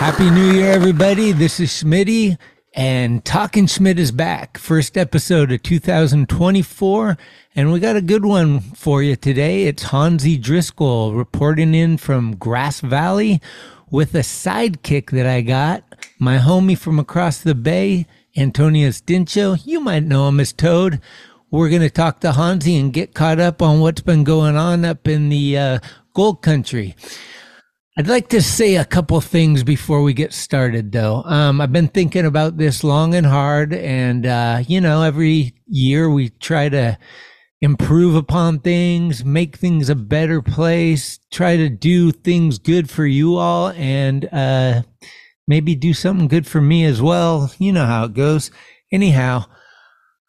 Happy New Year, everybody. This is Schmitty, and Talkin' Schmit is back. First episode of 2024, and we got a good one for you today. It's Hanzy Driscoll reporting in from Grass Valley with a sidekick that I got, my homie from across the bay, Antonius Dintcho. You might know him as Toad. We're going to talk to Hanzy and get caught up on what's been going on up in the uh, gold country. I'd like to say a couple things before we get started, though. Um, I've been thinking about this long and hard, and uh, you know, every year we try to improve upon things, make things a better place, try to do things good for you all, and uh, maybe do something good for me as well. You know how it goes. Anyhow,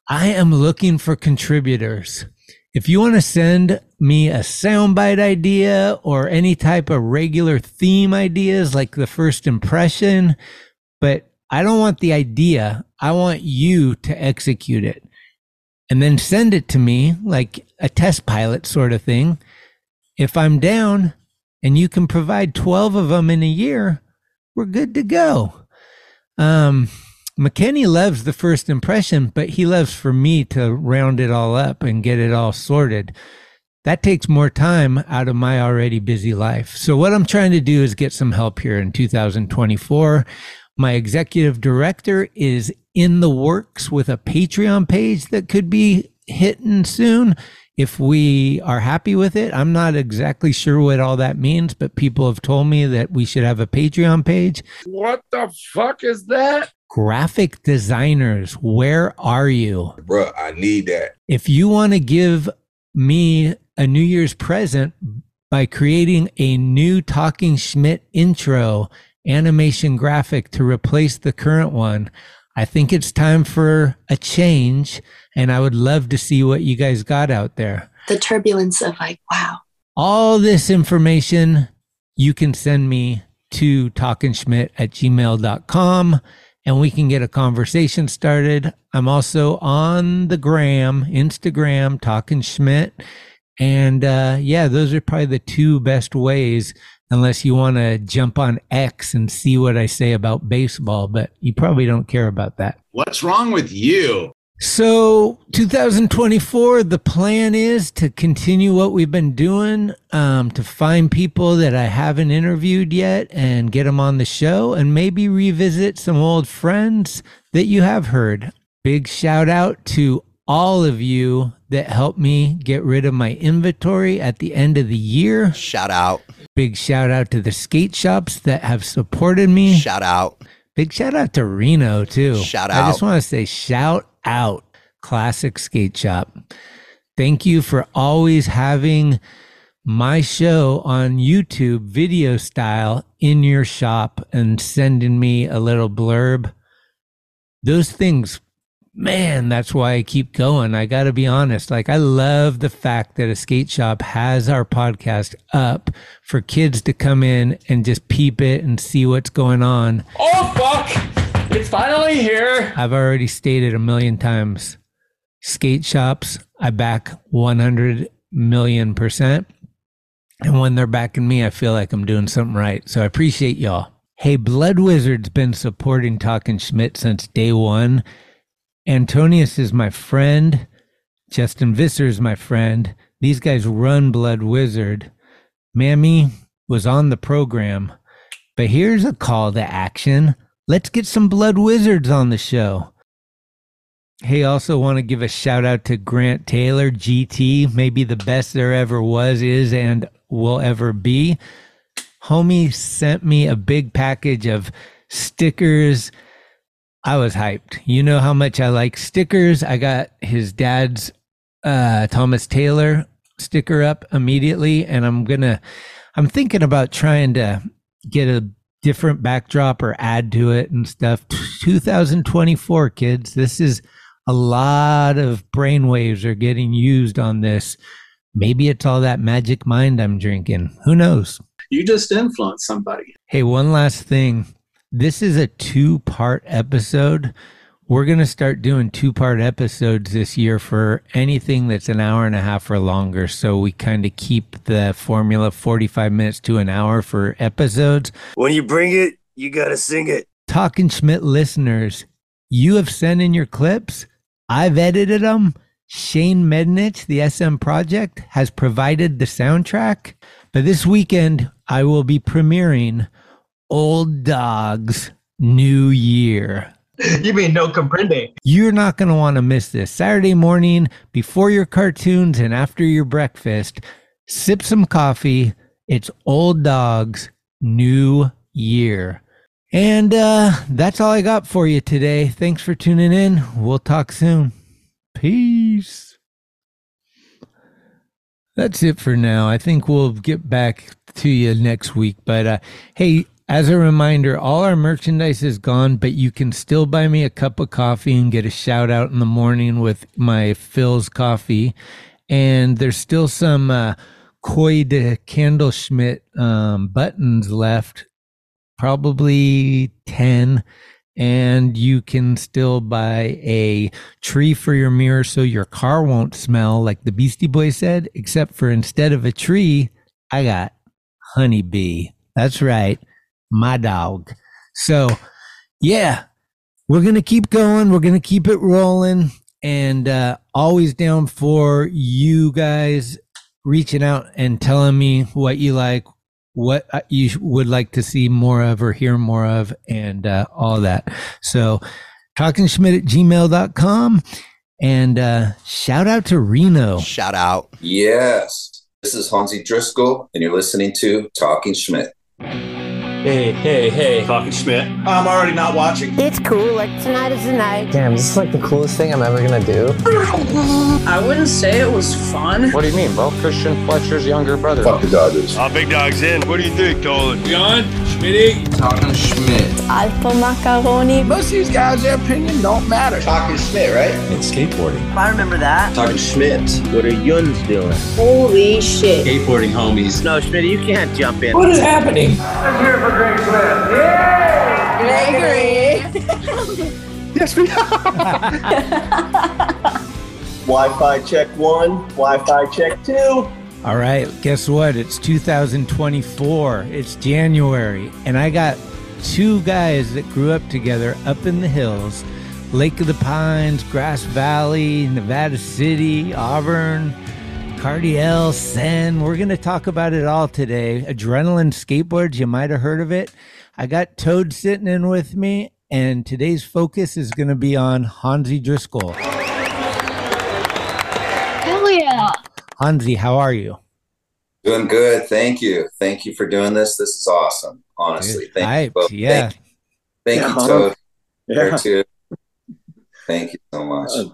I am looking for contributors. If you want to send me a soundbite idea or any type of regular theme ideas like the first impression, but I don't want the idea. I want you to execute it and then send it to me like a test pilot sort of thing. If I'm down and you can provide 12 of them in a year, we're good to go. Um, McKinney loves the first impression, but he loves for me to round it all up and get it all sorted. That takes more time out of my already busy life. So, what I'm trying to do is get some help here in 2024. My executive director is in the works with a Patreon page that could be hitting soon if we are happy with it. I'm not exactly sure what all that means, but people have told me that we should have a Patreon page. What the fuck is that? Graphic designers, where are you? Bruh, I need that. If you want to give me a New Year's present by creating a new Talkin' Schmit intro animation graphic to replace the current one, I think it's time for a change. And I would love to see what you guys got out there. The turbulence of like, wow. All this information you can send me to talkinschmit at gmail.com and we can get a conversation started. I'm also on the gram, Instagram, Talkin' Schmit. And uh, yeah, those are probably the two best ways, unless you want to jump on X and see what I say about baseball, but you probably don't care about that. What's wrong with you? So, 2024, the plan is to continue what we've been doing, um, to find people that I haven't interviewed yet and get them on the show and maybe revisit some old friends that you have heard. Big shout out to all of you that helped me get rid of my inventory at the end of the year. Shout out. Big shout out to the skate shops that have supported me. Shout out. Big shout out to Reno too. Shout out. I just want to say shout out Classic Skate Shop. Thank you for always having my show on YouTube video style in your shop and sending me a little blurb. Those things, man, that's why I keep going. I got to be honest. Like, I love the fact that a skate shop has our podcast up for kids to come in and just peep it and see what's going on. Oh, fuck! It's finally here! I've already stated a million times skate shops, I back 100 million percent. And when they're backing me, I feel like I'm doing something right. So I appreciate y'all. Hey, Blood Wizard's been supporting Talkin' Schmit since day one. Antonius is my friend. Justin Visser is my friend. These guys run Blood Wizard. Mammy was on the program. But here's a call to action. Let's get some Blood Wizards on the show. Hey, also want to give a shout out to Grant Taylor, GT, maybe the best there ever was, is, and will ever be. Homie sent me a big package of stickers. I was hyped. You know how much I like stickers. I got his dad's uh, Thomas Taylor sticker up immediately, and I'm gonna. I'm thinking about trying to get a different backdrop or add to it and stuff. 2024, kids. This is a lot of brainwaves are getting used on this. Maybe it's all that magic mind I'm drinking. Who knows? You just influence somebody. Hey, one last thing. This is a two part episode. We're going to start doing two part episodes this year for anything that's an hour and a half or longer. So we kind of keep the formula 45 minutes to an hour for episodes. When you bring it, You gotta sing it. Talkin' Schmit listeners, you have sent in your clips. I've edited them. Shane Medanich, the SM Project, has provided the soundtrack. But this weekend, I will be premiering Old Dogs New Year. You mean no comprende? You're not going to want to miss this. Saturday morning, before your cartoons and after your breakfast, sip some coffee. It's Old Dogs New Year. And uh, that's all I got for you today. Thanks for tuning in. We'll talk soon. Peace. That's it for now. I think we'll get back to you next week. But uh, hey, as a reminder, all our merchandise is gone, but you can still buy me a cup of coffee and get a shout out in the morning with my Phil's coffee. And there's still some uh, Koi de Candleschmidt um, buttons left, probably 10 and you can still buy a tree for your mirror so your car won't smell like the Beastie Boy said, except for instead of a tree, I got honeybee. That's right, my dog. So, yeah, we're going to keep going. We're going to keep it rolling and uh, always down for you guys reaching out and telling me what you like, what uh, you would like to see more of or hear more of and uh, all that. So talking schmidt at gmail.com and uh, shout out to Reno. Shout out. Yes. This is Hanzy Driscoll, and you're listening to Talkin' Schmit. Hey, hey, hey. Talkin' Schmit. I'm already not watching. It's cool. Like tonight is the night. Damn, this is like the coolest thing I'm ever gonna do. I wouldn't say it was fun. What do you mean, Bo? Christian Fletcher's younger brother. Fuck the Dodgers. Oh, big dog's in. What do you think, Dolan? John, Schmitty. Talkin' Schmit. Alpo macaroni. Most of these guys, their opinion don't matter. Talkin' Schmit, right? It's skateboarding. I remember that. Talkin' Schmit. What are Yuns doing? Holy shit. Skateboarding homies. No, Schmidt, you can't jump in. What is happening? I'm here for Greg Swift. Gregory. Yes, we Wi-Fi check one. Wi-Fi check two. All right, guess what? It's 2024. It's January, and I got two guys that grew up together up in the hills Lake of the Pines, Grass Valley, Nevada City, Auburn, Cardiel, Senn. We're going to talk about it all today. Adrenaline skateboards, you might have heard of it. I got Toad sitting in with me, and today's focus is going to be on Hanzy Driscoll. Hell yeah. Hanzy, how are you? Doing good. Thank you. Thank you for doing this. This is awesome. Honestly. Good. Thank Hyped, you both. yeah. Thank, thank Yeah, you. Toad. Yeah. There too. Thank you so much. Uh,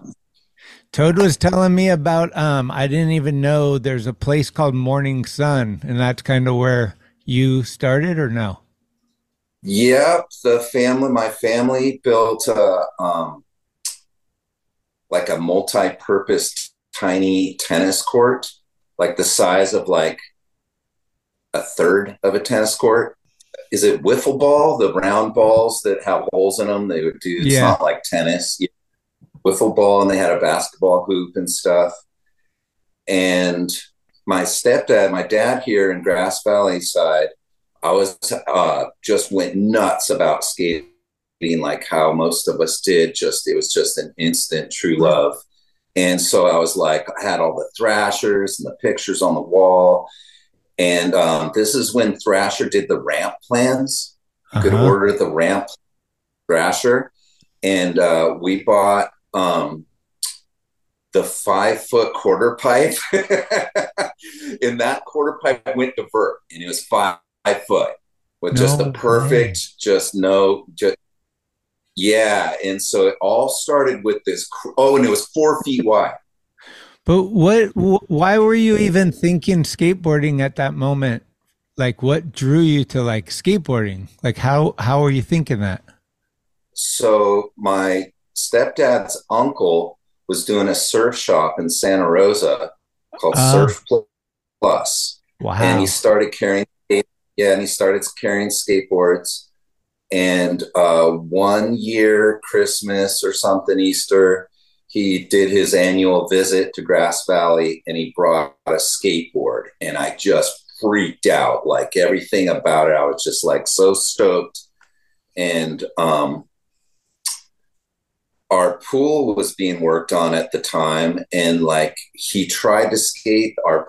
Toad was telling me about um I didn't even know there's a place called Morning Sun and that's kind of where you started or no? Yep, the family, my family built a um, like a multi-purpose tiny tennis court, like the size of like a third of a tennis court. Is it wiffle ball? The round balls that have holes in them. They would do. It's Yeah. not like tennis. Yeah. Wiffle ball, and they had a basketball hoop and stuff. And my stepdad, my dad here in Grass Valley side, I was uh, just went nuts about skating, like how most of us did. Just it was just an instant true love, and so I was like, I had all the Thrashers and the pictures on the wall, and um, this is when Thrasher did the ramp plans. You could Uh-huh. order the ramp Thrasher, and uh, we bought um, the five foot quarter pipe. and that quarter pipe went to vert, and it was five, five foot with just the perfect, just no, just yeah. And so it all started with this. Oh, and it was four feet wide. But what wh- why were you even thinking skateboarding at that moment? Like what drew you to like skateboarding? Like how how were you thinking that? So my stepdad's uncle was doing a surf shop in Santa Rosa called Oh. Surf Plus. Wow. and he started carrying yeah and he started carrying skateboards and uh, one year christmas or something easter he did his annual visit to grass valley and he brought a skateboard and i just freaked out like everything about it i was just like so stoked and um, our pool was being worked on at the time, and like he tried to skate our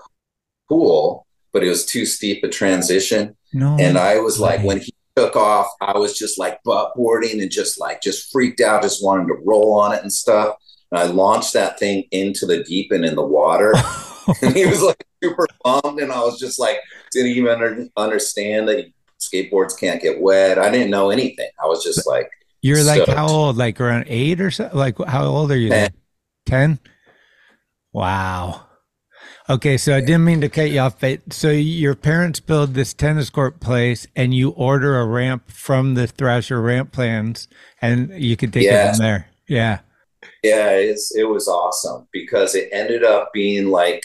pool, but it was too steep a transition. No. And I was like, when he took off, I was just like butt boarding and just like just freaked out, just wanting to roll on it and stuff. And I launched that thing into the deep end in the water. and he was like super bummed, and I was just like, didn't even under, understand that skateboards can't get wet. I didn't know anything. I was just like, You're like stoked. how old? Like around eight or so? Like how old are you? Ten. Wow. Okay, so I didn't mean to cut you off, but so your parents build this tennis court place, and you order a ramp from the Thrasher ramp plans, and you could take it from there. Yeah. Yeah, it's it was awesome because it ended up being like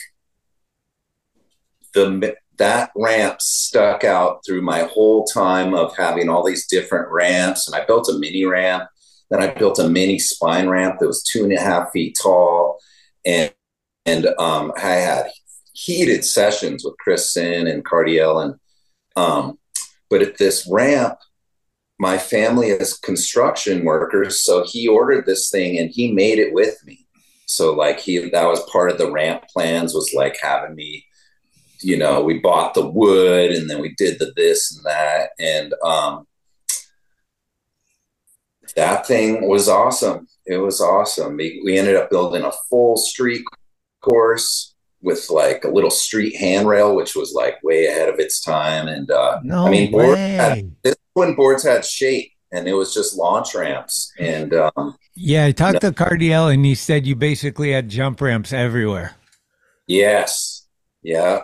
the that ramp stuck out through my whole time of having all these different ramps, and I built a mini ramp. Then I built a mini spine ramp that was two and a half feet tall, and and um, I had heated sessions with Chris Senn and Cardiel, and um, but at this ramp, my family is construction workers, so he ordered this thing and he made it with me. So like he that was part of the ramp plans was like having me, you know, we bought the wood and then we did the this and that and um that thing was awesome. It was awesome. We, we ended up building a full street course with like a little street handrail, which was like way ahead of its time. And uh, No I mean, board had, this when boards had shape, and it was just launch ramps. And um, Yeah, I talked to Cardiel, and he said you basically had jump ramps everywhere. yes, yeah.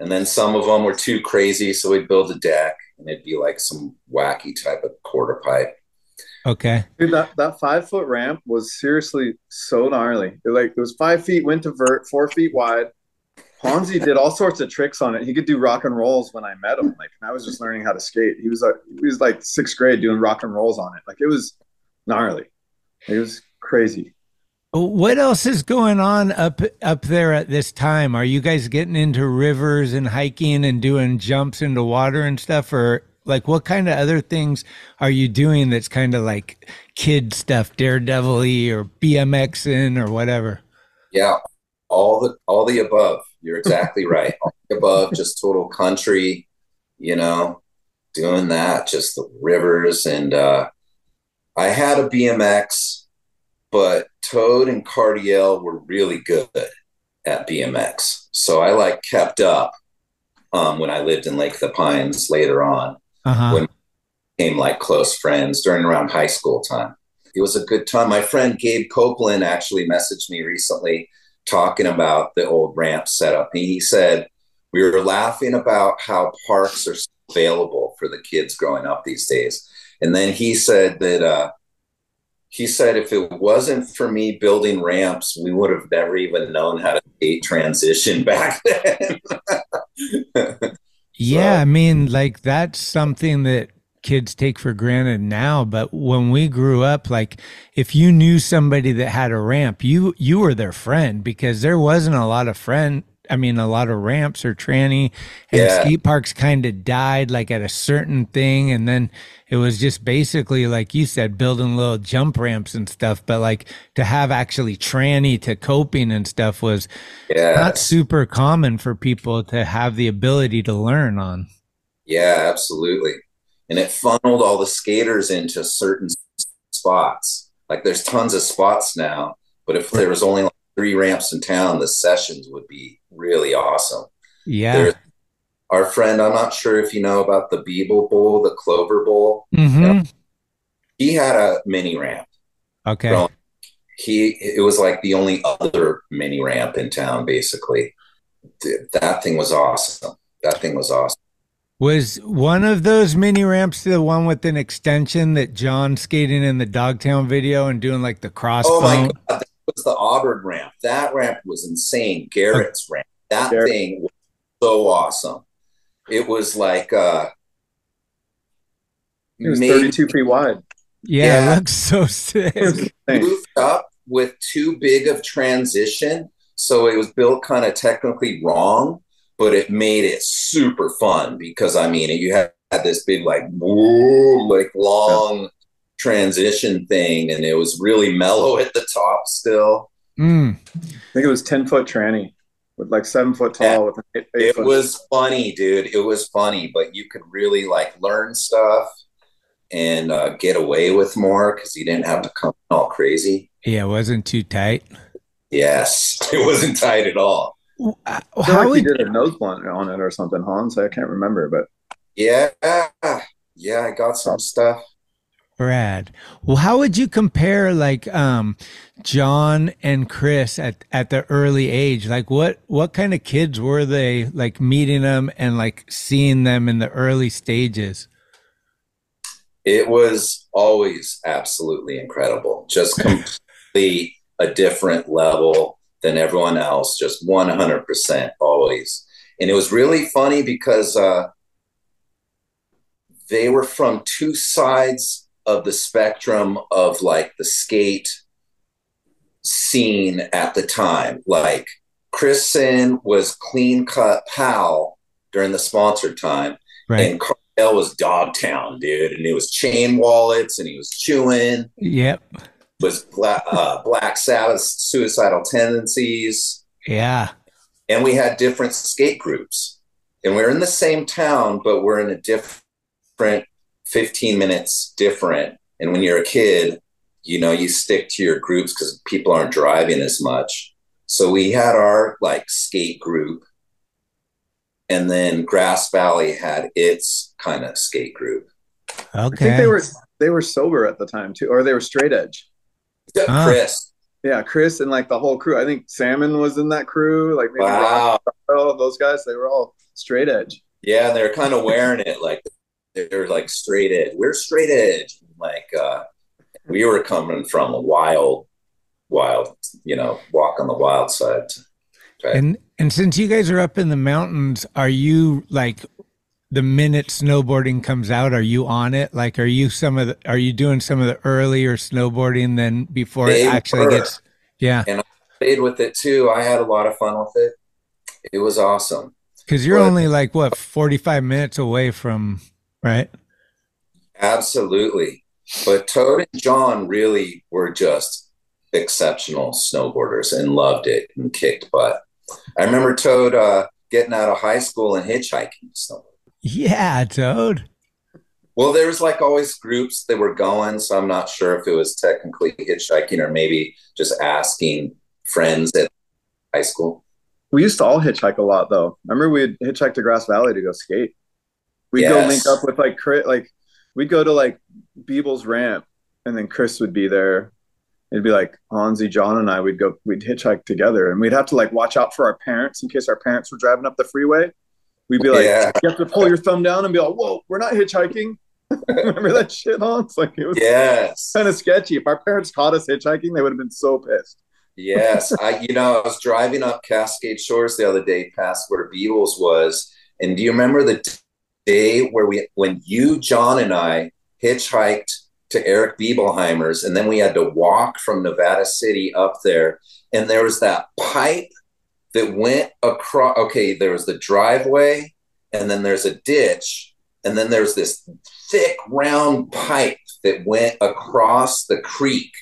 And then some of them were too crazy, so we'd build a deck, and it'd be like some wacky type of quarter pipe. Okay. Dude, that, that five foot ramp was seriously so gnarly. It, like it was five feet went to vert, four feet wide. Ponzi did all sorts of tricks on it. He could do rock and rolls when I met him. Like I was just learning how to skate. He was like he was like sixth grade doing rock and rolls on it. Like it was gnarly. It was crazy. What else is going on up up there at this time? Are you guys getting into rivers and hiking and doing jumps into water and stuff, or like what kind of other things are you doing that's kind of like kid stuff, daredevil-y or BMXing or whatever? Yeah, all the all the above. You're exactly right. All the above, just total country. You know, doing that, just the rivers, and uh, I had a BMX, but Toad and Cardiel were really good at BMX, so I like kept up um, when I lived in Lake the Pines later on Uh-huh. when we became like close friends during around high school time. It was a good time. My friend Gabe Copeland actually messaged me recently talking about the old ramp setup. And he said, We were laughing about how parks are available for the kids growing up these days. And then he said that, uh, he said if it wasn't for me building ramps, we would have never even known how to skate transition back then. Yeah, I mean, like that's something that kids take for granted now, but when we grew up, like if you knew somebody that had a ramp, you you were their friend because there wasn't a lot of friend I mean a lot of ramps or tranny and Yeah. skate parks kind of died like at a certain thing and then it was just basically like you said building little jump ramps and stuff but like to have actually tranny to coping and stuff was yeah. not super common for people to have the ability to learn on. Yeah, absolutely. And it funneled all the skaters into certain spots. Like there's tons of spots now, but if there was only like three ramps in town, the sessions would be really awesome. Yeah. There's our friend, I'm not sure if you know about the Biebel Bowl, the Clover Bowl. hmm He had a mini ramp. Okay. Well, He it was like the only other mini ramp in town, basically. Th- That thing was awesome. That thing was awesome. Was one of those mini ramps the one with an extension that John skating in the Dogtown video and doing like the crossbow? Oh my god, that was the Auburn ramp. That ramp was insane. Garrett's ramp. That Garrett. thing was so awesome. It was like uh It was maybe 32 feet wide. Yeah, Yeah. it looks so sick. It was moved up with too big of transition. So it was built kind of technically wrong, but it made it super fun because I mean you had had this big like woo, like long transition thing, and it was really mellow at the top still. Mm. I think it was ten foot tranny with like seven foot tall. Yeah. With an eight, eight It foot. was funny, dude. It was funny, but you could really like learn stuff and uh, get away with more because you didn't have to come all crazy. Yeah, it wasn't too tight. Yes, it wasn't tight at all. Uh, I How like would, you did a nose blunt on it or something, Hans. I can't remember, but Yeah, yeah, I got some stuff. Rad. Well, how would you compare like um John and Chris at at the early age? Like what what kind of kids were they like meeting them and like seeing them in the early stages? It was always absolutely incredible. Just completely a different level than everyone else, just 100% always. And it was really funny because uh, they were from two sides of the spectrum of like the skate scene at the time. Like Chris Senn was clean cut pal during the sponsored time. Right. And Carl was Dogtown, dude, and it was chain wallets, and he was chewing. Yep. Was Black, uh, Black Sabbath, suicidal tendencies, Yeah. and we had different skate groups, and we're in the same town, but we're in a different, fifteen minutes different. And when you're a kid, you know you stick to your groups because people aren't driving as much. So we had our like skate group, and then Grass Valley had its kind of skate group. I Okay. think they were they were sober at the time too, or they were straight edge. Ah. Chris, Yeah, Chris and like the whole crew. I think Salmon was in that crew. Like maybe wow, Rock, those guys. They were all straight edge. yeah, they're kind of wearing it like they're like straight edge. We're straight edge. Like uh, we were coming from a wild, wild, you know, walk on the wild side. Right. And and since you guys are up in the mountains, are you like the minute snowboarding comes out, are you on it? Like are you some of the are you doing some of the earlier snowboarding than before They it actually were. gets Yeah. and I played with it too. I had a lot of fun with it. It was awesome. Cause you're But- only like what, forty five minutes away from right? Absolutely. But Toad and John really were just exceptional snowboarders and loved it and kicked butt. I remember Toad uh, getting out of high school and hitchhiking. So, Yeah, Toad. well, there was like always groups that were going, so I'm not sure if it was technically hitchhiking or maybe just asking friends at high school. We used to all hitchhike a lot though. Remember we'd hitchhike to Grass Valley to go skate. We'd go link up with like Chris like we'd go to like Biebel's ramp and then Chris would be there. It'd be like Hanzy, John, and I. We'd go, we'd hitchhike together, and we'd have to like watch out for our parents in case our parents were driving up the freeway. We'd be like, Yeah. you have to pull your thumb down and be like, "Whoa, we're not hitchhiking." Remember that shit, Hans? Like it was Yes. kind of sketchy. If our parents caught us hitchhiking, they would have been so pissed. Yes, I you know I was driving up Cascade Shores the other day past where Biebels was, and do you remember the day where we when you John and I hitchhiked to Eric Biebelheimer's, and then we had to walk from Nevada City up there, and there was that pipe that went across. Okay, there was the driveway, and then there's a ditch, and then there's this thick round pipe that went across the creek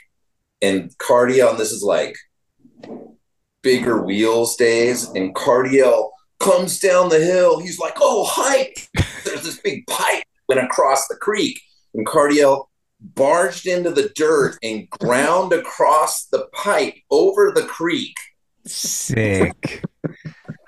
and Cardiel, and this is like bigger wheels days, and Cardiel comes down the hill. He's like, "Oh, hike!" There's this big pipe went across the creek, and Cardiel barged into the dirt and ground across the pipe over the creek. Sick.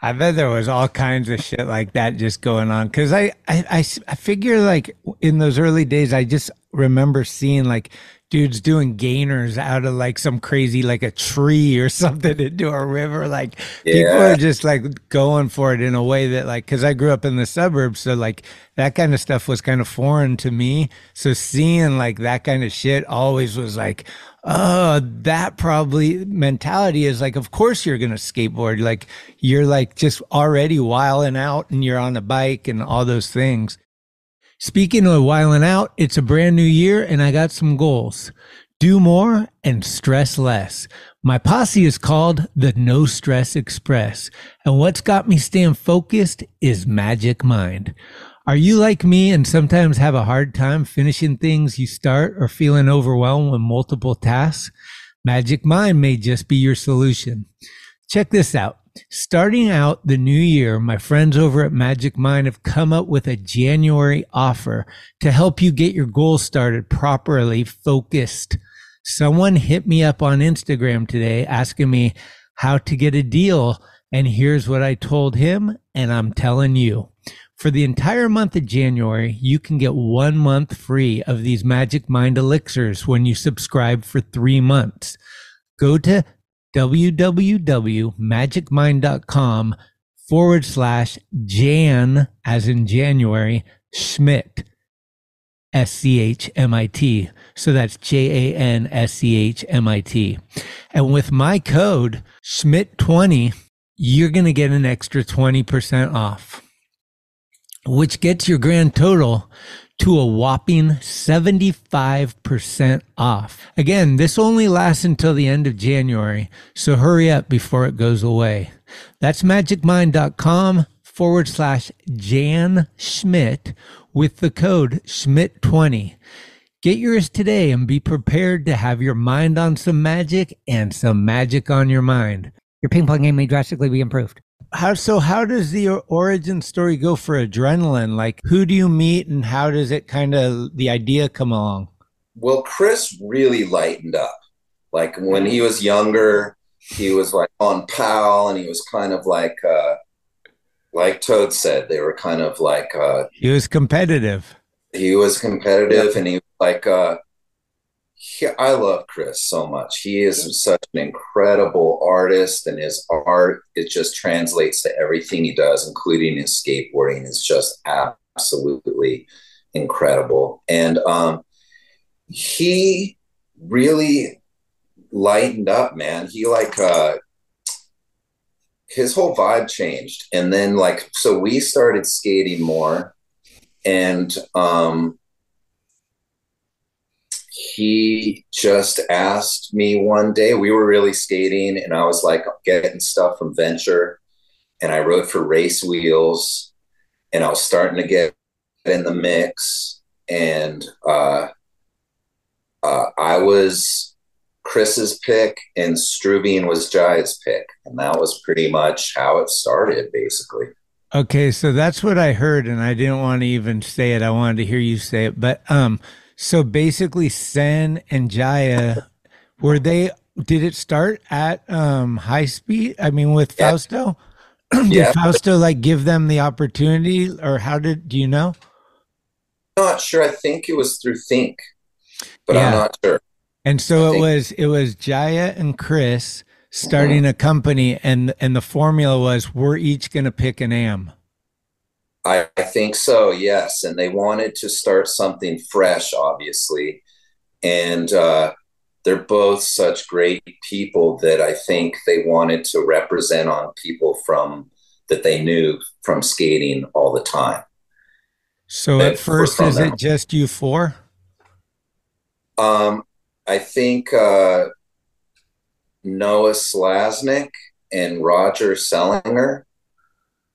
I bet there was all kinds of shit like that just going on. Cause I I I figure like in those early days, I just remember seeing like dudes doing gainers out of like some crazy, like a tree or something into a river. Like people are just like going for it in a way that like, cause I grew up in the suburbs. So like that kind of stuff was kind of foreign to me. So seeing like that kind of shit always was like, oh, that probably mentality is like, of course you're going to skateboard. Like you're like just already wiling out and you're on a bike and all those things. Speaking of whiling out, it's a brand new year and I got some goals. Do more and stress less. My posse is called the No Stress Express. And what's got me staying focused is Magic Mind. Are you like me and sometimes have a hard time finishing things you start or feeling overwhelmed with multiple tasks? Magic Mind may just be your solution. Check this out. Starting out the new year, my friends over at Magic Mind have come up with a January offer to help you get your goals started properly focused. Someone hit me up on Instagram today asking me how to get a deal. And here's what I told him, and I'm telling you. For the entire month of January, you can get one month free of these Magic Mind elixirs when you subscribe for three months. Go to www.magicmind.com forward slash Jan, as in January, Schmit, S C H M I T. So that's J A N S C H M I T. And with my code Schmit20, you're going to get an extra 20% off, which gets your grand total to a whopping 75% off. Again, this only lasts until the end of January, so hurry up before it goes away. That's magicmind.com forward slash Jan Schmit with the code Schmit20. Get yours today and be prepared to have your mind on some magic and some magic on your mind. Your ping pong game may drastically be improved. How so? How does the origin story go for adrenaline? Like, who do you meet, and how does it kind of the idea come along? Well, Chris really lightened up. Like when he was younger, he was like on PAL, and he was kind of like, uh, like Toad said, they were kind of like. Uh, he was competitive. He was competitive, and he was like. Uh, he, I love Chris so much. He is such an incredible artist, and his art it just translates to everything he does, including his skateboarding. is just absolutely incredible, and um, he really lightened up, man. He like uh, his whole vibe changed, and then like so we started skating more, and um, he just asked me one day, we were really skating, and I was like getting stuff from Venture, and I wrote for Race Wheels, and I was starting to get in the mix, and uh, uh, I was Chris's pick, and Strubing was Jaya's pick, and that was pretty much how it started, basically. Okay, so that's what I heard, and I didn't want to even say it. I wanted to hear you say it, but um, so basically, Senn and Jaya, were they? Did it start at um high speed? I mean, with yeah. Fausto. did yeah. Fausto like give them the opportunity, or how did? Do you know? I'm not sure. I think it was through Think, but yeah. I'm not sure. And so it was. It was Jaya and Chris starting mm-hmm. a company, and and the formula was we're each going to pick an am. I, I think so, yes. And they wanted to start something fresh, obviously. And uh, they're both such great people that I think they wanted to represent on people from that they knew from skating all the time. So at first, is them. it just you four? Um, I think uh, Noah Salasnek and Roger Sellinger.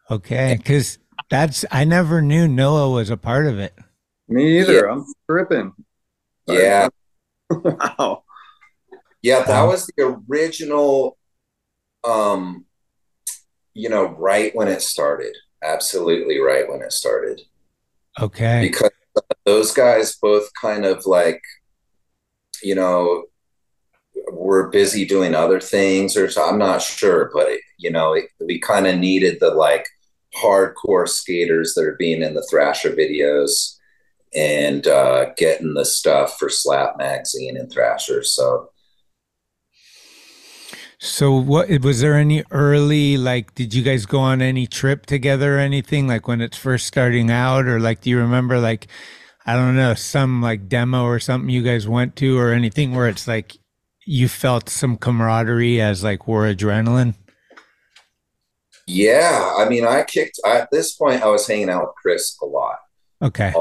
Okay, because that's I never knew Noah was a part of it. Me either. Yeah. I'm tripping. Yeah. wow. Yeah, that was the original um you know, right when it started. Absolutely right when it started. Okay. Because those guys both kind of like you know were busy doing other things or so I'm not sure, but it, you know, it, we kind of needed the like hardcore skaters that are being in the Thrasher videos and uh, getting the stuff for Slap Magazine and Thrasher. So, so what was there any early like? Did you guys go on any trip together or anything like when it's first starting out, or like do you remember like I don't know some like demo or something you guys went to or anything where it's like you felt some camaraderie as like war adrenaline? Yeah, I mean, I kicked at this point. I was hanging out with Chris a lot. Okay,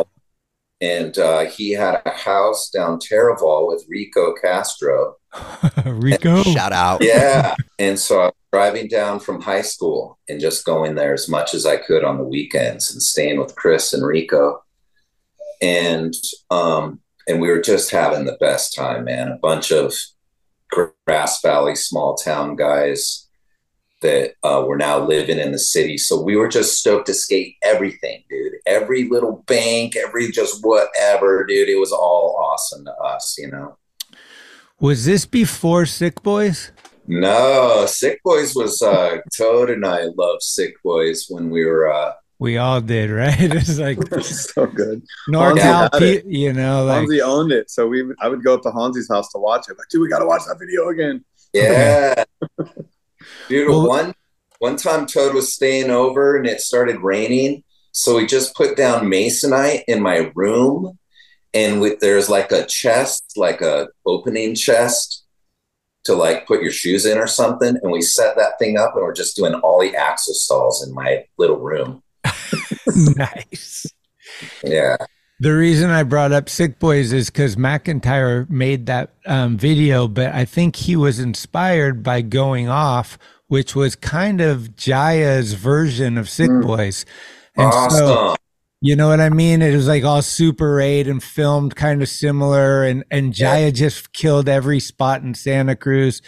and uh, he had a house down Taraval with Rico Castro. Rico, shout out. Yeah, and so I was driving down from high school and just going there as much as I could on the weekends and staying with Chris and Rico. And um, and we were just having the best time, man. A bunch of Grass Valley small town guys that uh, were now living in the city. So we were just stoked to skate everything, dude. Every little bank, every just whatever, dude. It was all awesome to us, you know. Was this before Sick Boys? No, Sick Boys was uh Toad and I loved Sick Boys when we were uh we all did, right? It's like so good. NorCal, P- you know, like Hanzy owned it, so we I would go up to Hanzy's house to watch it. Like, dude, we got to watch that video again. Yeah, dude. Well- one one time Toad was staying over and it started raining, so we just put down masonite in my room, and with there's like a chest, like a opening chest to like put your shoes in or something, and we set that thing up, and we're just doing ollie axle stalls in my little room. nice. Yeah. The reason I brought up Sick Boys is because McIntyre made that um, video, but I think he was inspired by Going Off, which was kind of Jaya's version of Sick Boys. And so, you know what I mean? It was like all Super 8 and filmed kind of similar, and, and Jaya just killed every spot in Santa Cruz.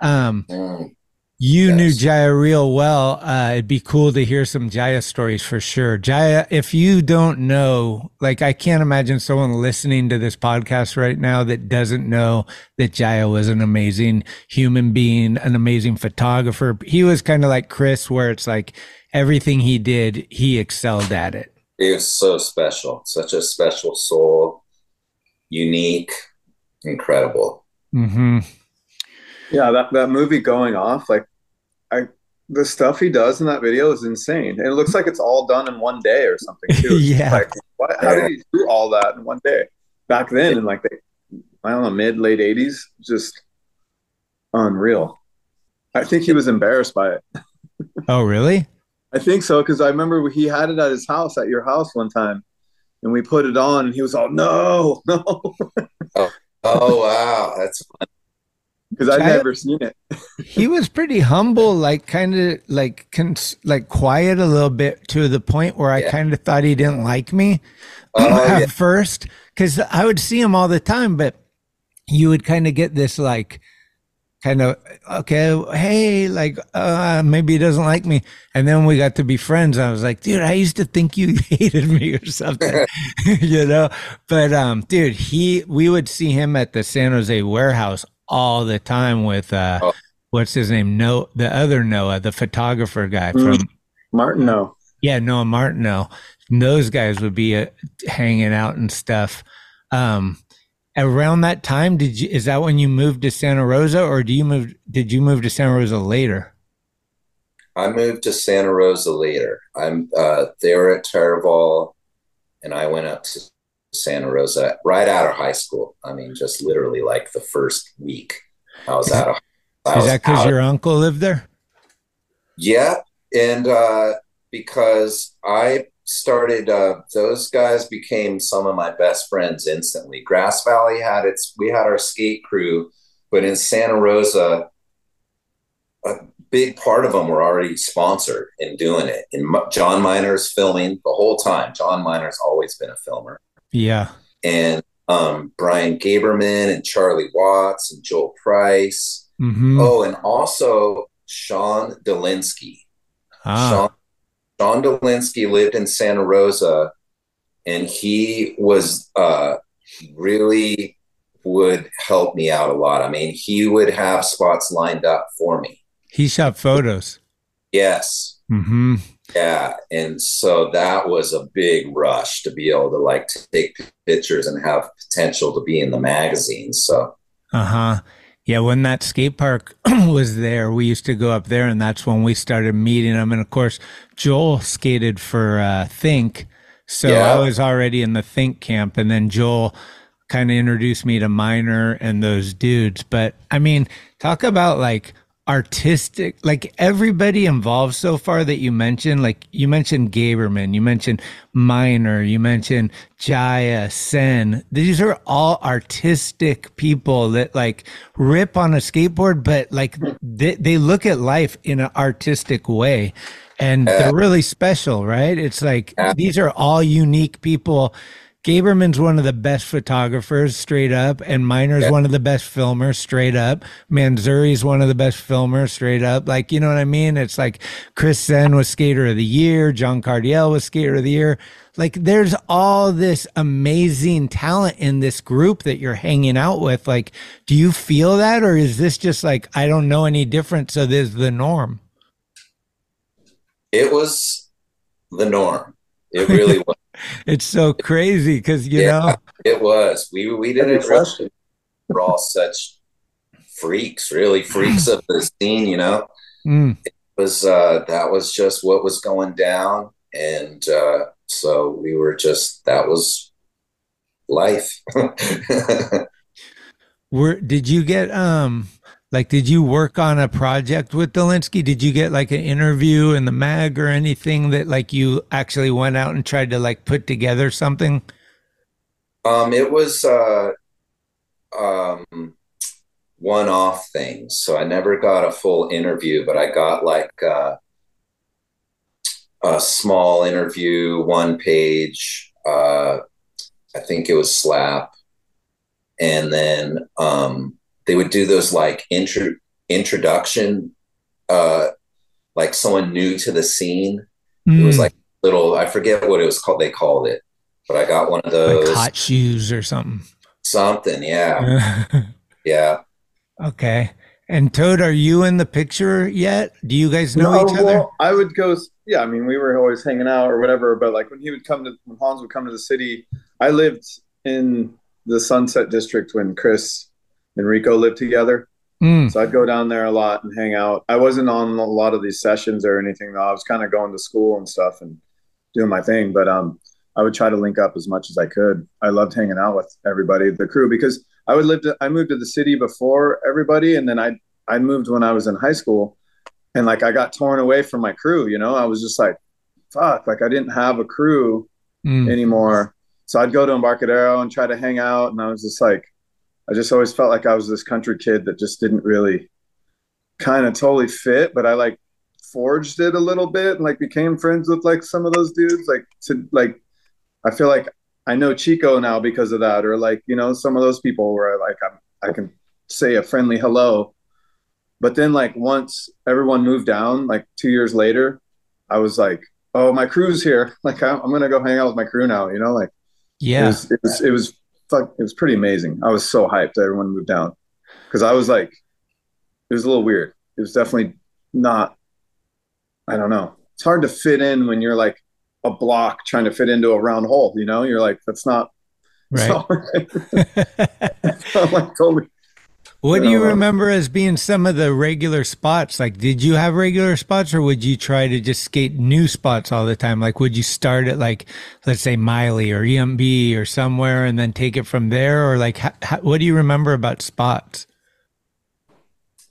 Um, Mm. You knew Jaya real well. Uh, it'd be cool to hear some Jaya stories for sure. Jaya, if you don't know, like I can't imagine someone listening to this podcast right now that doesn't know that Jaya was an amazing human being, an amazing photographer. He was kind of like Chris, where it's like everything he did, he excelled at it. He was so special, such a special soul, unique, incredible. hmm Yeah, that, that movie going off, like I the stuff he does in that video is insane. And it looks like it's all done in one day or something too. Yeah. Like what, how did he do all that in one day? Back then in like the I don't know, mid late eighties, just unreal. I think he was embarrassed by it. Oh, really? I think so because I remember he had it at his house at your house one time, and we put it on, and he was all no, no, oh, oh wow, that's because Jaya- never seen it. he was pretty humble, like kind of like cons- like quiet a little bit to the point where I Yeah. kind of thought he didn't like me Oh, at yeah. first because I would see him all the time, but you would kind of get this like kind of okay, hey, like uh, maybe he doesn't like me, and then we got to be friends. I was like, dude, I used to think you hated me or something, you know. But um, dude, he we would see him at the San Jose warehouse all the time with uh, Oh. what's his name? No, the other Noah, the photographer guy Mm. from Martin, no, yeah, Noah Martineau. Those guys would be uh, hanging out and stuff. Um, around that time, did you? Is that when you moved to Santa Rosa, or do you move? Did you move to Santa Rosa later? I moved to Santa Rosa later. I'm uh, they were at Taraval, and I went up to Santa Rosa right out of high school. I mean, just literally like the first week I was out of. I Is that because your uncle lived there? Yeah, and uh, because I started, uh, those guys became some of my best friends instantly. Grass Valley had its, we had our skate crew, but in Santa Rosa, a big part of them were already sponsored and doing it. And Jon Miner's filming the whole time. Jon Miner's always been a filmer, Yeah. and um, Brian Gaberman and Charlie Watts and Joel Price. Mm-hmm. Oh, and also Sean Delinsky. ah, Sean, Sean Delinsky lived in Santa Rosa, and he was uh, really would help me out a lot. I mean, he would have spots lined up for me. he shot photos. Yes, Mm-hmm. Yeah, and so that was a big rush to be able to like take pictures and have potential to be in the magazine. So Uh huh. Yeah, when that skate park was there, we used to go up there, and that's when we started meeting them. And of course, Joel skated for uh, Think, so Yeah. I was already in the Think camp, and then Joel kind of introduced me to Miner and those dudes. But I mean, talk about like artistic like everybody involved so far that you mentioned like you mentioned gaberman you mentioned miner you mentioned jaya senn. These are all artistic people that like rip on a skateboard but like they, they look at life in an artistic way. And they're really special right? It's like these are all unique people Gaberman's one of the best photographers, straight up, and Miner's Yeah. one of the best filmers, straight up. Manzoori's one of the best filmers, straight up. Like, you know what I mean? It's like Chris Senn was Skater of the Year, John Cardiel was Skater of the Year. Like, there's all this amazing talent in this group that you're hanging out with. Like, do you feel that, or is this just like I don't know any different, so this is the norm? It was the norm. It really was. It's so crazy because you Yeah, know. It was. We we didn't Every realize we're all such freaks, really freaks of the scene. You know, Mm. it was uh, that was just what was going down, and uh, so we were just that was life. Were did you get um like did you work on a project with Delinsky? Did you get like an interview in the mag or anything that like you actually went out and tried to like put together something? Um, it was uh, um, one-off things, so I never got a full interview, but I got like uh, a small interview, one page. Uh, I think it was Slap, and then um, they would do those like intro introduction, uh, like someone new to the scene. It was Mm, like little, I forget what it was called. They called it, but I got one of like those. hot shoes or something. Something, yeah, yeah. okay. And Toad, are you in the picture yet? Do you guys know No, each other? well, I would go. Yeah, I mean, we were always hanging out or whatever. But like when he would come to, when Hans would come to the city, I lived in the Sunset District when Chris and Rico lived together. Mm, So I'd go down there a lot and hang out. I wasn't on a lot of these sessions or anything though. I was kind of going to school and stuff and doing my thing. But um, I would try to link up as much as I could. I loved hanging out with everybody, the crew, because I would live. To, I moved to the city before everybody, and then I I moved when I was in high school, and like I got torn away from my crew. You know, I was just like, fuck, like I didn't have a crew mm, anymore. So I'd go to Embarcadero and try to hang out, and I was just like, I just always felt like I was this country kid that just didn't really kind of totally fit, but I like forged it a little bit and like became friends with like some of those dudes. Like to like, I feel like I know Chico now because of that, or like you know some of those people where I like I'm, I can say a friendly hello. But then like once everyone moved down, like two years later, I was like, oh my crew's here. Like I'm, I'm gonna go hang out with my crew now. You know, like it yeah. was it was it was fuck it was pretty amazing. I was so hyped everyone moved down because I was like, it was a little weird. It was definitely not. I don't know. It's hard to fit in when you're like a block trying to fit into a round hole. You know, you're like that's not. that's Right. not right. I'm like totally. What do you Uh, remember as being some of the regular spots? Like, did you have regular spots or would you try to just skate new spots all the time? Like, would you start at like, let's say Miley or EMB or somewhere and then take it from there? Or like, what do you remember about spots?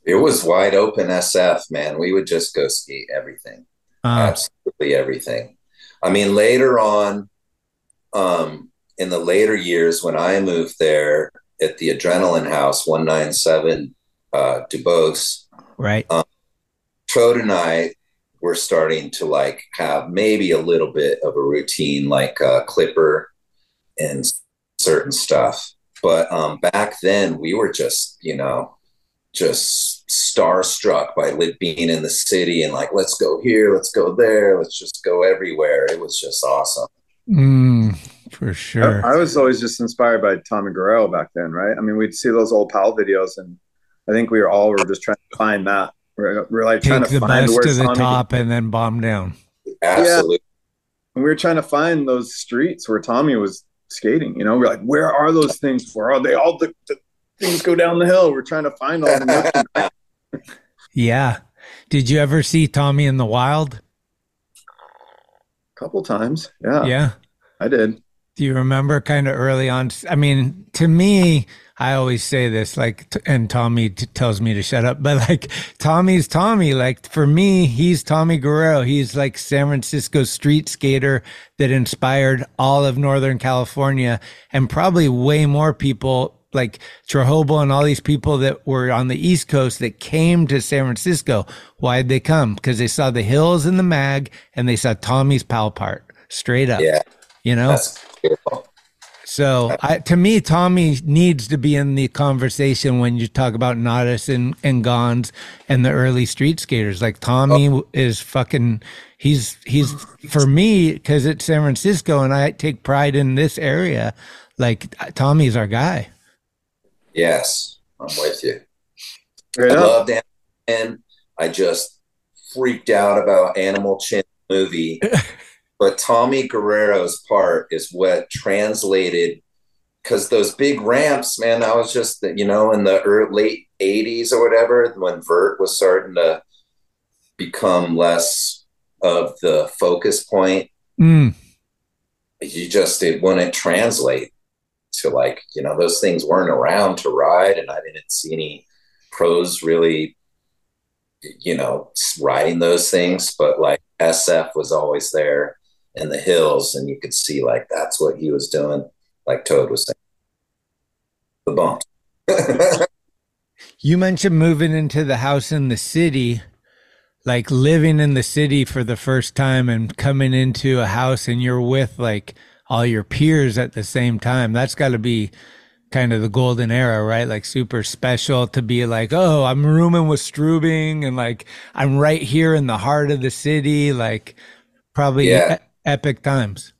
It was wide open SF, man. We would just go skate everything. Uh, absolutely everything. I mean, later on, um, in the later years when I moved there at the Adrenaline House, 197 uh, Duboce, right. Trode and I were starting to like have maybe a little bit of a routine, like uh, Clipper and certain stuff. But um, back then, we were just, you know, just starstruck by being in the city and like, let's go here, let's go there, let's just go everywhere. It was just awesome. Mm, for sure. I, I was always just inspired by Tommy Guerrero back then, right? I mean, we'd see those old Powell videos, and I think we were all were just trying to find that. We're, we're like trying Take to the find best to the Tommy top and then bomb down. Absolutely. And we were trying to find those streets where Tommy was skating. You know, we're like, where are those things? Where oh, are they? All the, the things go down the hill. We're trying to find all the nooks Yeah. Did you ever see Tommy in the wild? A couple times. Yeah, Yeah. I did. Do you remember kind of early on? I mean, to me, I always say this, like, and Tommy t- tells me to shut up, but like, Tommy's Tommy. Like, for me, he's Tommy Guerrero. He's like San Francisco street skater that inspired all of Northern California and probably way more people like Trejobo and all these people that were on the East Coast that came to San Francisco. Why'd they come? Because they saw the hills and the mag and they saw Tommy's Powell part straight up. Yeah. You know? That's cool. So I, to me, Tommy needs to be in the conversation when you talk about Natas and, and Gonz and the early street skaters. Like Tommy Oh. is fucking, he's, he's for me, because it's San Francisco and I take pride in this area. Like uh, Tommy's our guy. Yes, I'm with you. Straight I up. loved Animal Chin. I just freaked out about Animal Chin movie. but Tommy Guerrero's part is what translated because those big ramps, man, I was just, you know, in the early, late 80s or whatever, when Vert was starting to become less of the focus point, Mm. you just, it wouldn't translate to like, you know, those things weren't around to ride, and I didn't see any pros really, you know, riding those things, but like SF was always there in the hills, and you could see like that's what he was doing, like Toad was saying. The bump. You mentioned moving into the house in the city, like living in the city for the first time and coming into a house and you're with like all your peers at the same time. That's got to be kind of the golden era, right? Like super special to be like, oh, I'm rooming with Strubing and like I'm right here in the heart of the city. Like probably Yeah. Epic times.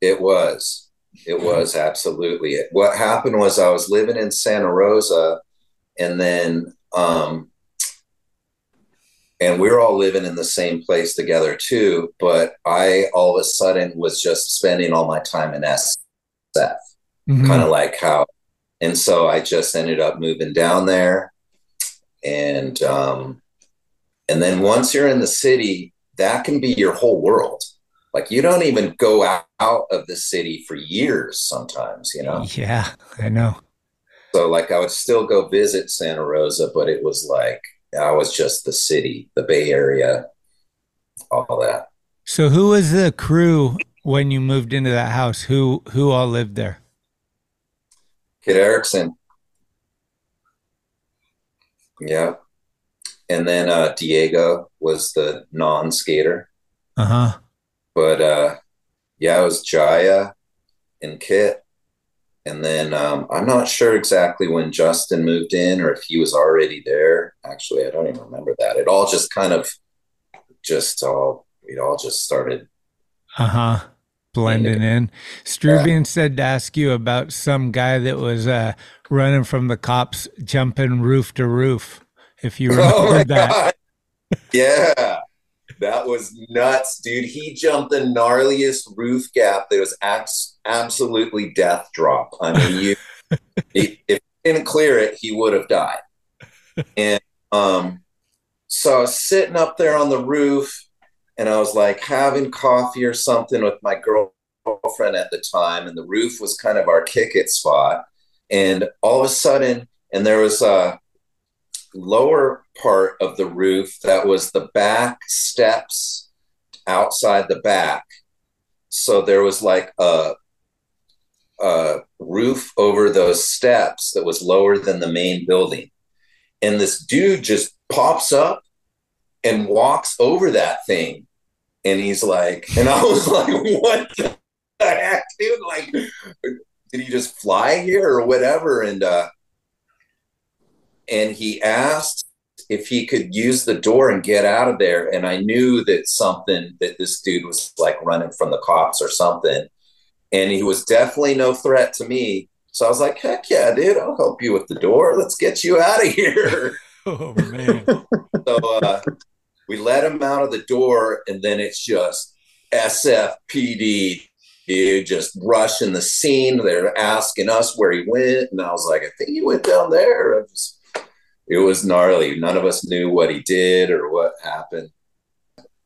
It was. It was absolutely it. What happened was I was living in Santa Rosa and then um and we were all living in the same place together too, but I all of a sudden was just spending all my time in SF, Mhm. kind of like how and so I just ended up moving down there and um and then once you're in the city, that can be your whole world. Like you don't even go out, out of the city for years sometimes, you know. Yeah, I know. So like I would still go visit Santa Rosa, but it was like I was just the city, the Bay Area, all that. So who was the crew when you moved into that house? Who who all lived there? Kit Erickson. Yeah. And then uh Diego was the non-skater. Uh-huh. But uh yeah, it was Jaya and Kit. And then um I'm not sure exactly when Justin moved in or if he was already there. Actually, I don't even remember that. It all just kind of just all it all just started Uh-huh. Blending in. Strubing said to ask you about some guy that was uh running from the cops jumping roof to roof. If you Oh remember my that. God. Yeah. That was nuts, dude. He jumped the gnarliest roof gap that was abs- absolutely death drop. I mean, you if he didn't clear it, he would have died. And um, so I was sitting up there on the roof and I was like having coffee or something with my girlfriend at the time, and the roof was kind of our kick it spot. And all of a sudden, and there was a lower part of the roof that was the back steps outside the back. So there was like a, a roof over those steps that was lower than the main building. And this dude just pops up and walks over that thing. And he's like, and I was like, what the heck, dude? Like, did he just fly here or whatever? And, uh, and he asked if he could use the door and get out of there. And I knew that something that this dude was like running from the cops or something. And he was definitely no threat to me. So I was like, heck yeah, dude, I'll help you with the door. Let's get you out of here. Oh man. so uh, we let him out of the door, and then it's just SFPD, dude, just rushing the scene. They're asking us where he went, and I was like, I think he went down there. It was, it was gnarly. None of us knew what he did or what happened.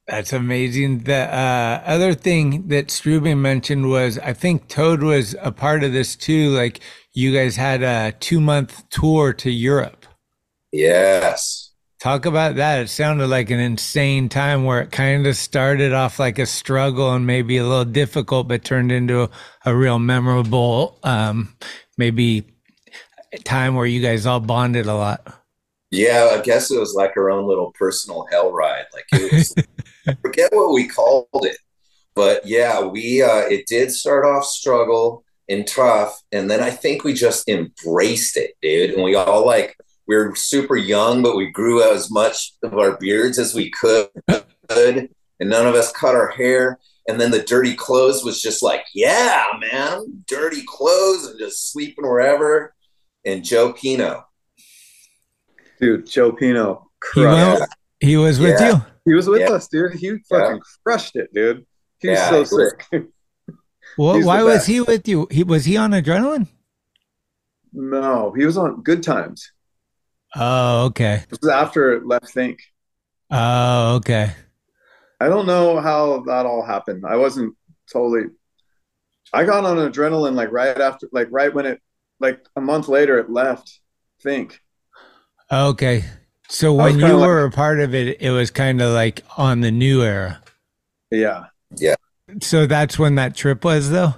That's amazing. The uh, other thing that Strubing mentioned was I think Toad was a part of this too. Like you guys had a two month tour to Europe. Yes. Talk about that. It sounded like an insane time where it kind of started off like a struggle and maybe a little difficult, but turned into a, a real memorable, um, maybe time where you guys all bonded a lot. Yeah, I guess it was like our own little personal hell ride. Like it was, forget what we called it, but yeah, we uh, it did start off struggle and tough, and then I think we just embraced it, dude. And we all like we were super young, but we grew out as much of our beards as we could, and none of us cut our hair. And then the dirty clothes was just like, yeah, man, dirty clothes and just sleeping wherever. And Joe Pino, dude, Joe Pino, he, went, he was with Yeah. you. He was with Yeah. us, dude. He fucking crushed it, dude. He was Yeah, so he was- sick. Well, why was he with you? He was he on adrenaline? no, he was on Good Times. Oh, okay. It was after Left Think. Oh, okay. I don't know how that all happened. I wasn't totally. I got on adrenaline like right after, like right when it, like a month later, it left. Think. Okay. So when you kinda like- were a part of it, it was kind of like on the new era. Yeah, Yeah. So that's when that trip was, though.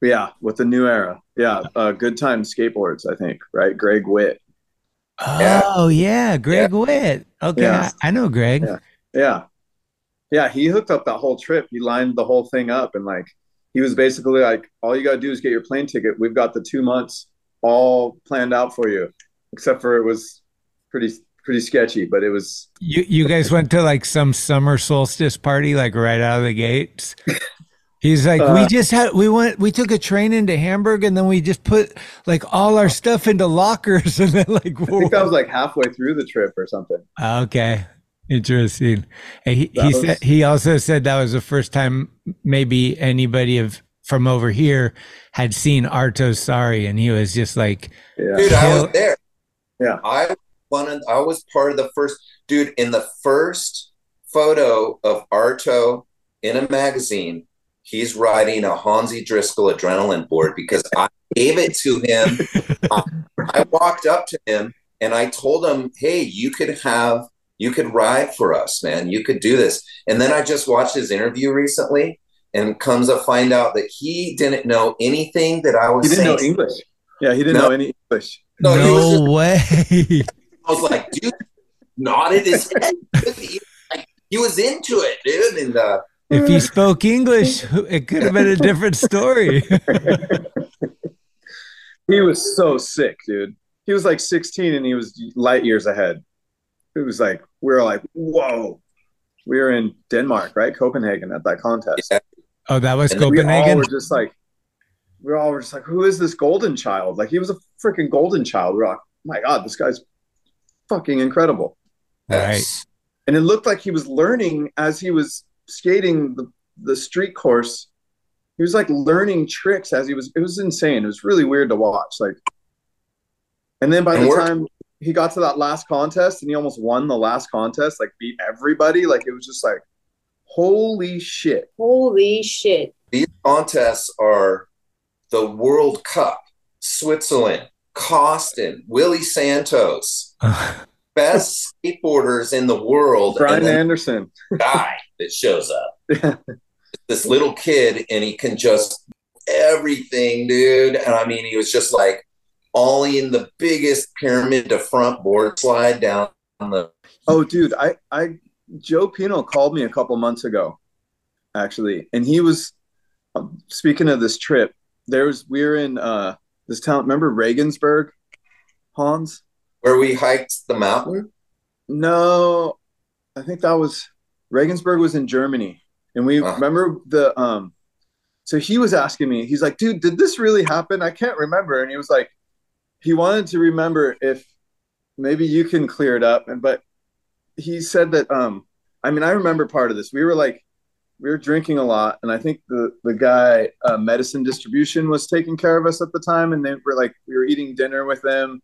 yeah, with the new era. Yeah, uh, Good time skateboards. I think right. Greg Witt. Oh yeah, Greg Witt. Okay, Yeah. I, I know Greg. Yeah. Yeah, yeah. He hooked up that whole trip. He lined the whole thing up, and like he was basically like, all you gotta do is get your plane ticket. We've got the two months all planned out for you, except for it was pretty pretty sketchy, but it was You you guys went to like some summer solstice party, like right out of the gates. He's like, we Uh, just had we went we took a train into Hamburg and then we just put like all our stuff into lockers and then like I think that was like halfway through the trip or something. Okay. Interesting. And he, That he was- said he also said that was the first time maybe anybody of from over here had seen Arto Saari and he was just like Yeah. dude, I was there. Yeah. I wanted. I was part of the first dude in the first photo of Arto in a magazine. He's riding a Hanzy Driscoll adrenaline board because I gave it to him. I walked up to him and I told him, "Hey, you could have, you could ride for us, man. You could do this." And then I just watched his interview recently, and comes to find out that he didn't know anything that I was He didn't know. English. Yeah, he didn't No. know any English. No, no just way. I was like, dude, nodded his head. He, like, he was into it, dude. And uh, if he spoke English, it could have been a different story. He was so sick, dude. He was like 16 and he was light years ahead. It was like we were like, whoa. We were in Denmark, right? Copenhagen at that contest. Yeah. oh, that was And we We all were just like, we all were just like, who is this golden child? Like he was a freaking golden child. We're like, oh my God, this guy's fucking incredible. Right. And it looked like he was learning as he was skating the, the street course. He was like learning tricks as he was. It was insane. It was really weird to watch. Like, and then by And the we're- time he got to that last contest and he almost won the last contest, like beat everybody. Like it was just like, holy shit. Holy shit. these contests are the World Cup, Switzerland, Costin, Willie Santos, best skateboarders in the world. Brian and Anderson. guy that shows up. this little kid, and he can just everything, dude. And I mean, he was just like ollie in the biggest pyramid to front board slide down the. Oh, dude, I, I, Joe Pino called me a couple months ago, actually, and he was um, speaking of this trip. There was we were in uh, this town. Remember Regensburg, Hans? Where we hiked the mountain? No, I think that was Regensburg was in Germany, and we Ah. remember the um. So he was asking me. He's like, "Dude, did this really happen? I can't remember." And he was like, he wanted to remember if maybe you can clear it up. And but he said that um, I mean, I remember part of this. We were like, we were drinking a lot, and I think the the guy uh, medicine distribution was taking care of us at the time, and they were like, we were eating dinner with them,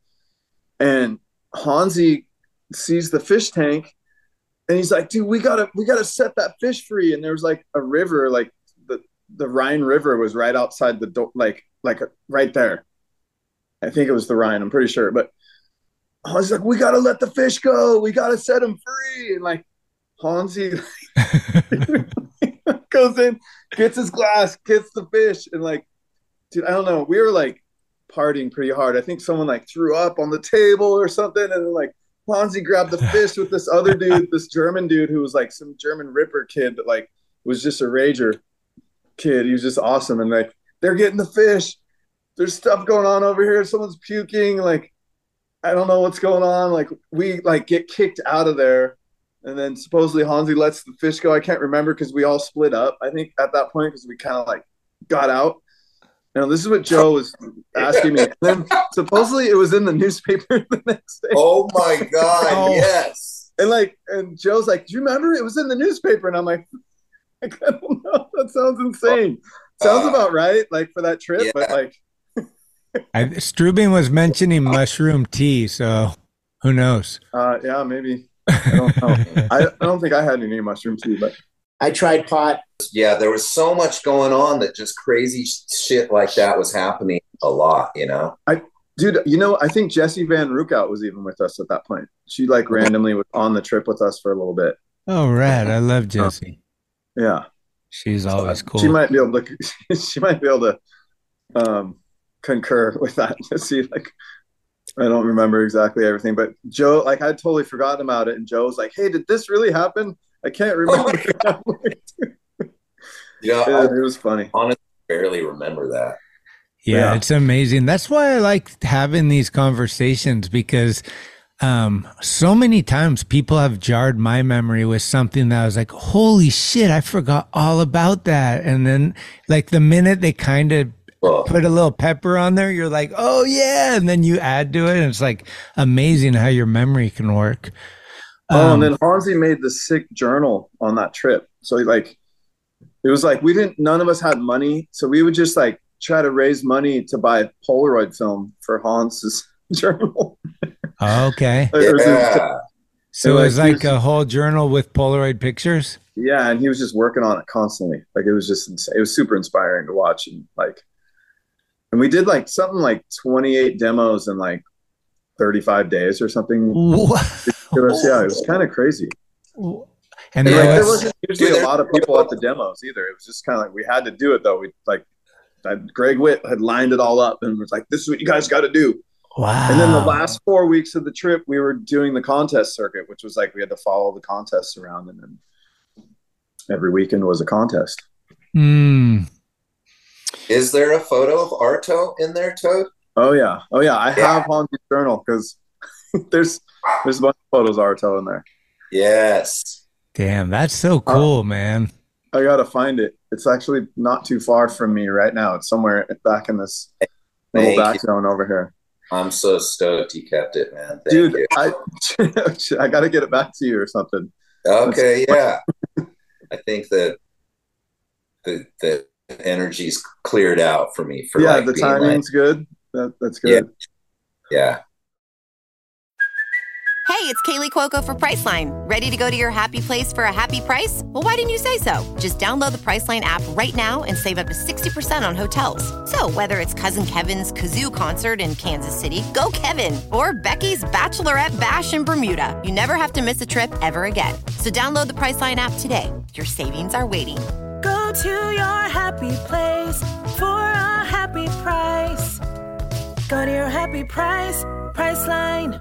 and Hanzy sees the fish tank and he's like, dude, we gotta we gotta set that fish free. And there was like a river, like the the Rhine River was right outside the door, like like right there. I think it was the Rhine. I'm pretty sure, but I was like, we gotta let the fish go. We gotta set them free. And like Hanzy goes in, gets his glass, gets the fish, and like, dude, I don't know. We were like partying pretty hard. I think someone like threw up on the table or something, and like Hanzy grabbed the fish with this other dude, this German dude who was like some German Ripper kid that like was just a rager kid. He was just awesome, and like they're getting the fish. There's stuff going on over here. Someone's puking. Like I don't know what's going on. Like we like get kicked out of there, and then supposedly Hanzy lets the fish go. I can't remember because we all split up. I think at that point because we kind of like got out. You know, this is what Joe was asking me. And then supposedly it was in the newspaper the next day. Oh my god! Oh. Yes. And like, and Joe's like, "Do you remember? It was in the newspaper." And I'm like, I don't know. That sounds insane. Sounds Uh, about right, like for that trip, but like, I, Strubing was mentioning mushroom tea, so who knows? uh, yeah, maybe. I don't know. I, I don't think I had any mushroom tea, but I tried pot. Yeah, there was so much going on that just crazy shit like that was happening a lot. You know. I dude, you know, I think Jessie Van Roechoudt was even with us at that point. She like randomly was on the trip with us for a little bit. Oh, rad! I love Jessie. Yeah, She's always cool. she might be able to. She might be able to um, concur with that. To see, like, I don't remember exactly everything, but Joe, like, I'd totally forgotten about it, and Joe was like, "Hey, did this really happen? I can't remember." You know, Yeah, I it was funny. honestly barely remember that. Yeah, Yeah. it's amazing. That's why I like having these conversations because um, so many times people have jarred my memory with something that I was like, holy shit, I forgot all about that. And then, like, the minute they kind of Well, put a little pepper on there, you're like, oh, yeah. And then you add to it. And it's like amazing how your memory can work. Oh, Um, and then Hanzy made the sick journal on that trip. So like it was like we didn't none of us had money. So we would just like try to raise money to buy Polaroid film for Hans's journal. okay. Yeah. So it was like, he like a whole journal with Polaroid pictures. yeah, and he was just working on it constantly. Like it was just insane. It was super inspiring to watch and like and we did like something like 28 demos in like 35 days or something. What? It was, yeah, it was kind of crazy. And And there like, there was- wasn't usually a lot of people at the demos either. It was just kind of like we had to do it though. We like uh, Greg Witt had lined it all up and was like, "This is what you guys got to do." wow. And then the last four weeks of the trip, we were doing the contest circuit, which was like we had to follow the contests around, and then every weekend was a contest. Mm. Is there a photo of Arto in there, Toad? Oh yeah, oh yeah. I Yeah. have Hanzy's journal because there's there's a bunch of photos of Arto in there. Yes. Damn, that's so uh, cool, man. I gotta find it. It's actually not too far from me right now. It's somewhere back in this little Thank back you. zone over here. I'm so stoked you kept it, man. Thank dude you. i i gotta get it back to you or something Okay, yeah. I think that the the energy's cleared out for me for yeah like the being like, timing's good that, that's good yeah. Hey, it's Kaley Cuoco for Priceline. Ready to go to your happy place for a happy price? Well, why didn't you say so? Just download the Priceline app right now and save up to 60% on hotels. So, whether it's Cousin Kevin's Kazoo concert in Kansas City, go Kevin, or Becky's Bachelorette Bash in Bermuda, you never have to miss a trip ever again. So, download the Priceline app today. Your savings are waiting. Go to your happy place for a happy price. Go to your happy price, Priceline.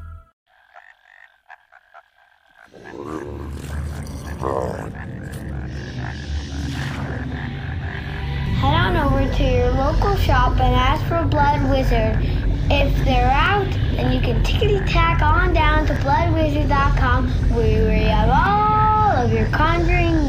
Head on over to your local shop and ask for Blood Wizard. If they're out, then you can tickety tack on down to bloodwizard.com where you have all of your conjuring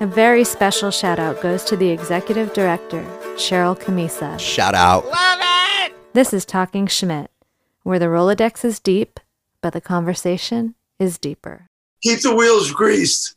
A very special shout out goes to the executive director, Sharal Camisa. Shout out. Love it! This is Talkin' Schmit, where the Rolodex is deep, but the conversation is deeper. Keep the wheels greased.